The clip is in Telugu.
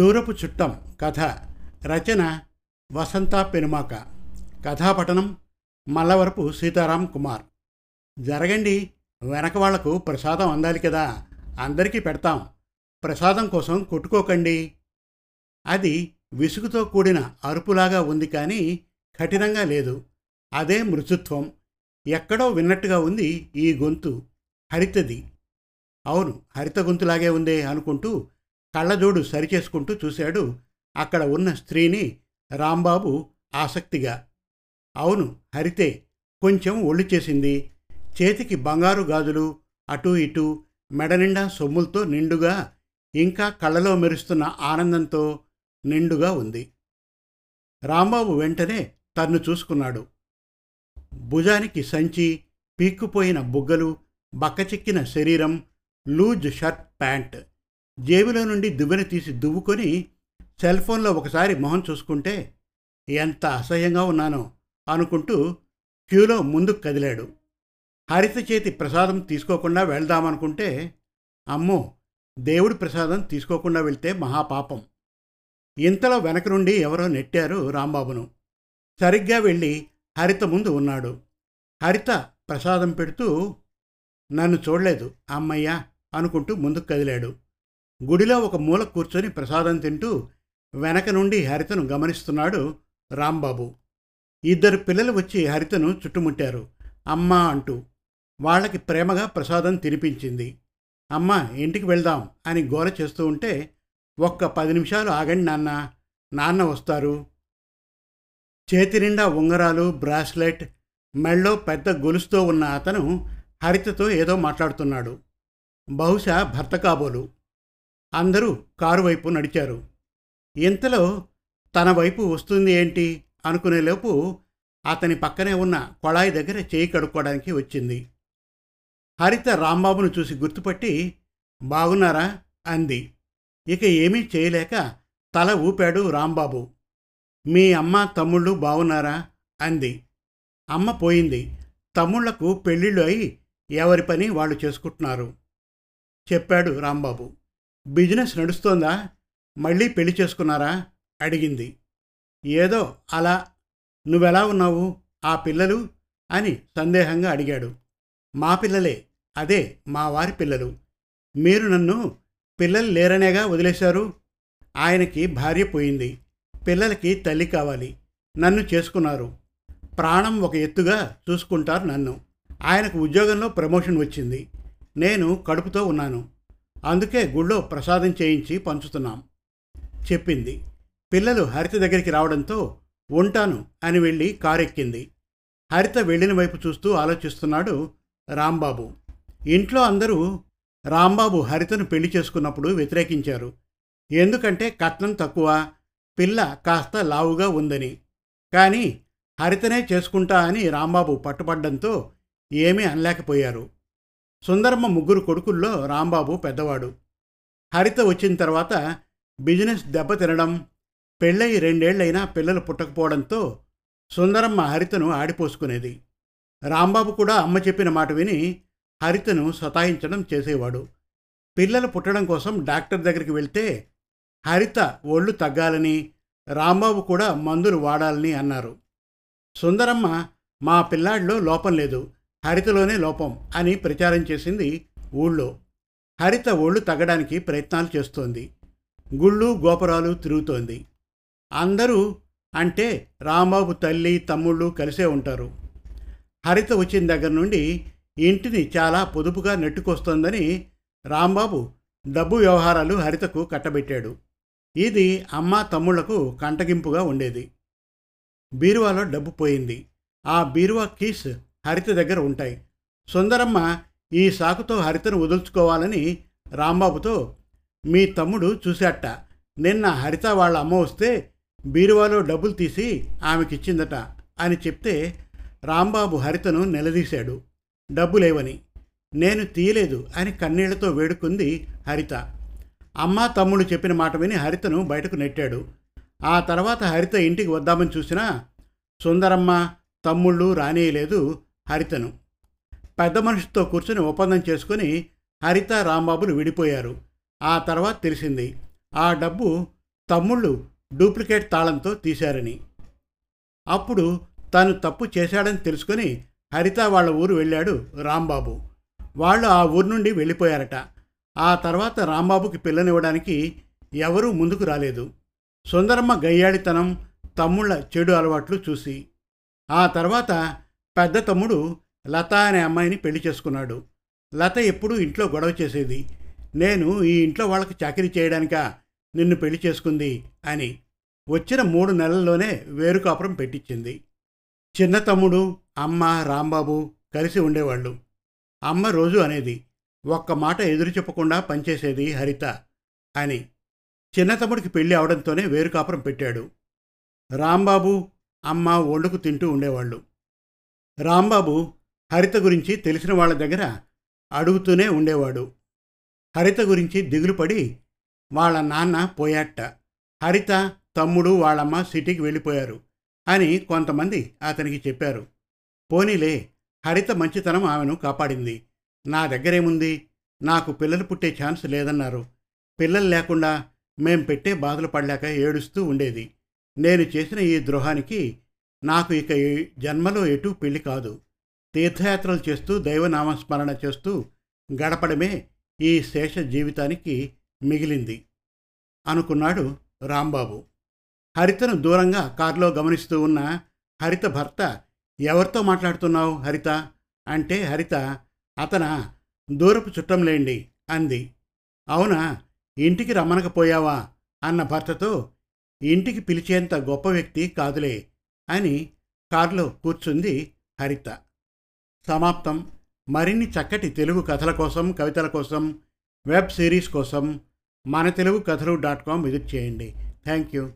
దూరపు చుట్టం కథ రచన వసంత పెనుమాక. కథాపఠనం మల్లవరపు సీతారాం కుమార్. జరగండి వెనక వాళ్ళకు ప్రసాదం అందాలి కదా అందరికీ పెడతాం. ప్రసాదం కోసం కొట్టుకోకండి. అది విసుగుతో కూడిన అరుపులాగా ఉంది కానీ కఠినంగా లేదు. అదే మృతుత్వం ఎక్కడో విన్నట్టుగా ఉంది ఈ గొంతు. హరితది. అవును హరిత గొంతులాగే ఉందే అనుకుంటూ కళ్ళజోడు సరిచేసుకుంటూ చూశాడు. అక్కడ ఉన్న స్త్రీని రాంబాబు ఆసక్తిగా అవును హరితే కొంచెం ఒళ్ళు చేసింది. చేతికి బంగారు గాజులు అటూ ఇటూ మెడనిండా సొమ్ములతో నిండుగా ఇంకా కళ్ళలో మెరుస్తున్న ఆనందంతో నిండుగా ఉంది. రాంబాబు వెంటనే తన్ను చూసుకున్నాడు. భుజానికి సంచి పీక్కుపోయిన బుగ్గలు బక్కచిక్కిన శరీరం లూజ్ షర్ట్ ప్యాంట్. జేబులో నుండి దువ్వెన తీసి దువ్వుకొని సెల్ ఫోన్లో ఒకసారి మొహం చూసుకుంటే ఎంత అసహ్యంగా ఉన్నానో అనుకుంటూ క్యూలో ముందుకు కదిలాడు. హరిత చేతి ప్రసాదం తీసుకోకుండా వెళ్దామనుకుంటే అమ్మో దేవుడి ప్రసాదం తీసుకోకుండా వెళ్తే మహాపాపం. ఇంతలో వెనక నుండి ఎవరో నెట్టారు రాంబాబును. సరిగ్గా వెళ్ళి హరిత ముందు ఉన్నాడు. హరిత ప్రసాదం పెడుతూ నన్ను చూడలేదు అమ్మయ్యా అనుకుంటూ ముందుకు కదిలాడు. గుడిలో ఒక మూల కూర్చొని ప్రసాదం తింటూ వెనక నుండి హరితను గమనిస్తున్నాడు రాంబాబు. ఇద్దరు పిల్లలు వచ్చి హరితను చుట్టుముట్టారు. అమ్మా అంటూ వాళ్ళకి ప్రేమగా ప్రసాదం తినిపించింది. అమ్మ ఇంటికి వెళ్దాం అని గోల చేస్తూ ఉంటే ఒక్క పది నిమిషాలు ఆగండి నాన్న నాన్న వస్తారు. చేతి నిండా ఉంగరాలు బ్రాస్లెట్ మెళ్ళో పెద్ద గొలుసుతో ఉన్న అతను హరితతో ఏదో మాట్లాడుతున్నాడు. బహుశా భర్త కాబోలు. అందరూ కారు వైపు నడిచారు. ఇంతలో తన వైపు వస్తుంది ఏంటి? అనుకునేలోపు అతని పక్కనే ఉన్న కొళాయి దగ్గర చేయి కడుక్కోవడానికి వచ్చింది. హరిత రాంబాబును చూసి గుర్తుపట్టి బాగున్నారా? అంది. ఇక ఏమీ చేయలేక తల ఊపాడు రాంబాబు. మీ అమ్మ తమ్ముళ్ళు బాగున్నారా? అంది. అమ్మ పోయింది. తమ్ముళ్ళకు పెళ్ళిళ్ళు అయి ఎవరి పని వాళ్ళు చేసుకుంటున్నారు? చెప్పాడు రాంబాబు. బిజినెస్ నడుస్తోందా? మళ్ళీ పెళ్ళి చేసుకున్నారా? అడిగింది. ఏదో అలా నువ్వెలా ఉన్నావు? ఆ పిల్లలు? అని సందేహంగా అడిగాడు. మా పిల్లలే. అదే మా వారి పిల్లలు. మీరు నన్ను పిల్లలు లేరనేగా వదిలేశారు? ఆయనకి భార్య పోయింది. పిల్లలకి తల్లి కావాలి. నన్ను చేసుకున్నారు. ప్రాణం ఒక ఎత్తుగా చూసుకుంటారు నన్ను. ఆయనకు ఉద్యోగంలో ప్రమోషన్ వచ్చింది. నేను కడుపుతో ఉన్నాను. అందుకే గుళ్ళో ప్రసాదం చేయించి పంచుతున్నాం చెప్పింది. పిల్లలు హరిత దగ్గరికి రావడంతో ఉంటాను అని వెళ్ళి కారెక్కింది. హరిత వెళ్ళిన వైపు చూస్తూ ఆలోచిస్తున్నాడు రాంబాబు. ఇంట్లో అందరూ రాంబాబు హరితను పెళ్ళి చేసుకున్నప్పుడు వ్యతిరేకించారు. ఎందుకంటే కట్నం తక్కువ పిల్ల కాస్త లావుగా ఉందని. కానీ హరితనే చేసుకుంటా అని రాంబాబు పట్టుపడ్డంతో ఏమీ అనలేకపోయారు. సుందరమ్మ ముగ్గురు కొడుకుల్లో రాంబాబు పెద్దవాడు. హరిత వచ్చిన తర్వాత బిజినెస్ దెబ్బతినడం పెళ్ళయి రెండేళ్ళైనా పిల్లలు పుట్టకపోవడంతో సుందరమ్మ హరితను ఆడిపోసుకునేది. రాంబాబు కూడా అమ్మ చెప్పిన మాట విని హరితను సతాయించడం చేసేవాడు. పిల్లలు పుట్టడం కోసం డాక్టర్ దగ్గరికి వెళ్తే హరిత ఒళ్ళు తగ్గాలని రాంబాబు కూడా మందులు వాడాలని అన్నారు. సుందరమ్మ మా పిల్లాడిలో లోపం లేదు. హరితలోనే లోపం అని ప్రచారం చేసింది ఊళ్ళో. హరిత ఒళ్ళు తగ్గడానికి ప్రయత్నాలు చేస్తోంది. గుళ్ళు గోపురాలు తిరుగుతోంది. అందరూ అంటే రాంబాబు తల్లి తమ్ముళ్ళు కలిసే ఉంటారు. హరిత వచ్చిన దగ్గర నుండి ఇంటిని చాలా పొదుపుగా నెట్టుకొస్తోందని రాంబాబు డబ్బు వ్యవహారాలు హరితకు కట్టబెట్టాడు. ఇది అమ్మ తమ్ముళ్ళకు కంటగింపుగా ఉండేది. బీరువాలో డబ్బు పోయింది. ఆ బీరువా కీస్ హరిత దగ్గర ఉంటాయి. సుందరమ్మ ఈ సాకుతో హరితను వదులుచుకోవాలని రాంబాబుతో మీ తమ్ముడు చూశాట. నిన్న హరిత వాళ్ళ అమ్మ వస్తే బీరువాలో డబ్బులు తీసి ఆమెకిచ్చిందట అని చెప్తే రాంబాబు హరితను నిలదీశాడు. డబ్బు లేవని. నేను తీయలేదు అని కన్నీళ్ళతో వేడుకుంది హరిత. అమ్మ తమ్ముడు చెప్పిన మాట విని హరితను బయటకు నెట్టాడు. ఆ తర్వాత హరిత ఇంటికి వద్దామని చూసినా సుందరమ్మ తమ్ముళ్ళు రానేయలేదు హరితను. పెద్ద మనిషితో కూర్చుని ఒప్పందం చేసుకుని హరిత రాంబాబులు విడిపోయారు. ఆ తర్వాత తెలిసింది ఆ డబ్బు తమ్ముళ్ళు డూప్లికేట్ తాళంతో తీశారని. అప్పుడు తను తప్పు చేశాడని తెలుసుకొని హరిత వాళ్ళ ఊరు వెళ్ళాడు రాంబాబు. వాళ్ళు ఆ ఊరు నుండి వెళ్ళిపోయారట. ఆ తర్వాత రాంబాబుకి పిల్లనివ్వడానికి ఎవరూ ముందుకు రాలేదు. సుందరమ్మ గయ్యాడితనం తమ్ముళ్ళ చెడు అలవాట్లు చూసి. ఆ తర్వాత పెద్ద తమ్ముడు లత అనే అమ్మాయిని పెళ్ళి చేసుకున్నాడు. లత ఎప్పుడూ ఇంట్లో గొడవ చేసేది. నేను ఈ ఇంట్లో వాళ్ళకి చాకరీ చేయడానికా? నిన్ను పెళ్ళి చేసుకుంది అని వచ్చిన మూడు నెలల్లోనే వేరు కాపురం పెట్టించింది చిన్న తమ్ముడు అమ్మ రాంబాబు కలిసి ఉండేవాళ్ళు. అమ్మ రోజు అనేది ఒక్క మాట ఎదురు చెప్పకుండా పనిచేసేది హరిత అని చిన్న తమ్ముడికి పెళ్ళి అవడంతోనే వేరు కాపురం పెట్టాడు. రాంబాబు అమ్మ వండుకు తింటూ ఉండేవాళ్ళు. రాంబాబు హరిత గురించి తెలిసిన వాళ్ళ దగ్గర అడుగుతూనే ఉండేవాడు. హరిత గురించి దిగులు పడి వాళ్ళ నాన్న పోయాట హరిత తమ్ముడు వాళ్ళమ్మ సిటీకి వెళ్ళిపోయారు అని కొంతమంది అతనికి చెప్పారు. పోనీలే హరిత మంచితనం ఆమెను కాపాడింది. నా దగ్గరేముంది? నాకు పిల్లలు పుట్టే ఛాన్స్ లేదన్నారు. పిల్లలు లేకుండా మేం పెట్టే బాధలు పడలేక ఏడుస్తూ ఉండేది. నేను చేసిన ఈ ద్రోహానికి నాకు ఇక జన్మలో ఎటూ పెళ్ళి కాదు. తీర్థయాత్రలు చేస్తూ దైవనామస్మరణ చేస్తూ గడపడమే ఈ శేష జీవితానికి మిగిలింది అనుకున్నాడు రాంబాబు. హరితను దూరంగా కారులో గమనిస్తూ ఉన్న హరిత భర్త ఎవరితో మాట్లాడుతున్నావు హరిత? అంటే హరిత అతన? దూరపు చుట్టంలేండి అంది. అవునా? ఇంటికి రమ్మనకపోయావా? అన్న భర్తతో ఇంటికి పిలిచేంత గొప్ప వ్యక్తి కాదులే అని కారులో కూర్చుంది హరిత. సమాప్తం. మరిన్ని చక్కటి తెలుగు కథల కోసం కవితల కోసం వెబ్ సిరీస్ కోసం మన తెలుగు కథలు డాట్ కామ్ విజిట్ చేయండి. Thank you.